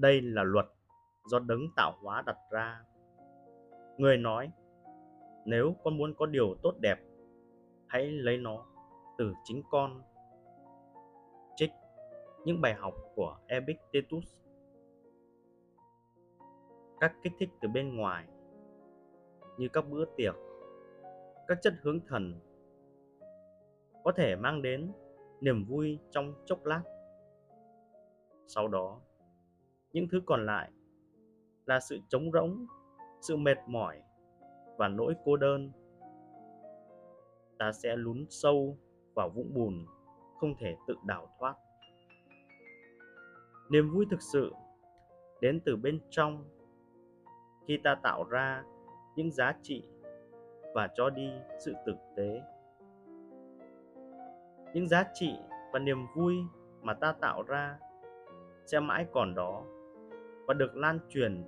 đây là luật do đấng tạo hóa đặt ra. Người nói, nếu con muốn có điều tốt đẹp, hãy lấy nó từ chính con. Trích những bài học của epictetus. Các kích thích từ bên ngoài, như các bữa tiệc, các chất hướng thần, có thể mang đến niềm vui trong chốc lát. Sau đó những thứ còn lại là sự trống rỗng, sự mệt mỏi và nỗi cô đơn. Ta sẽ lún sâu vào vũng bùn, không thể tự đào thoát. Niềm vui thực sự đến từ bên trong. Khi ta tạo ra những giá trị và cho đi sự thực tế. Những giá trị và niềm vui mà ta tạo ra sẽ mãi còn đó và được lan truyền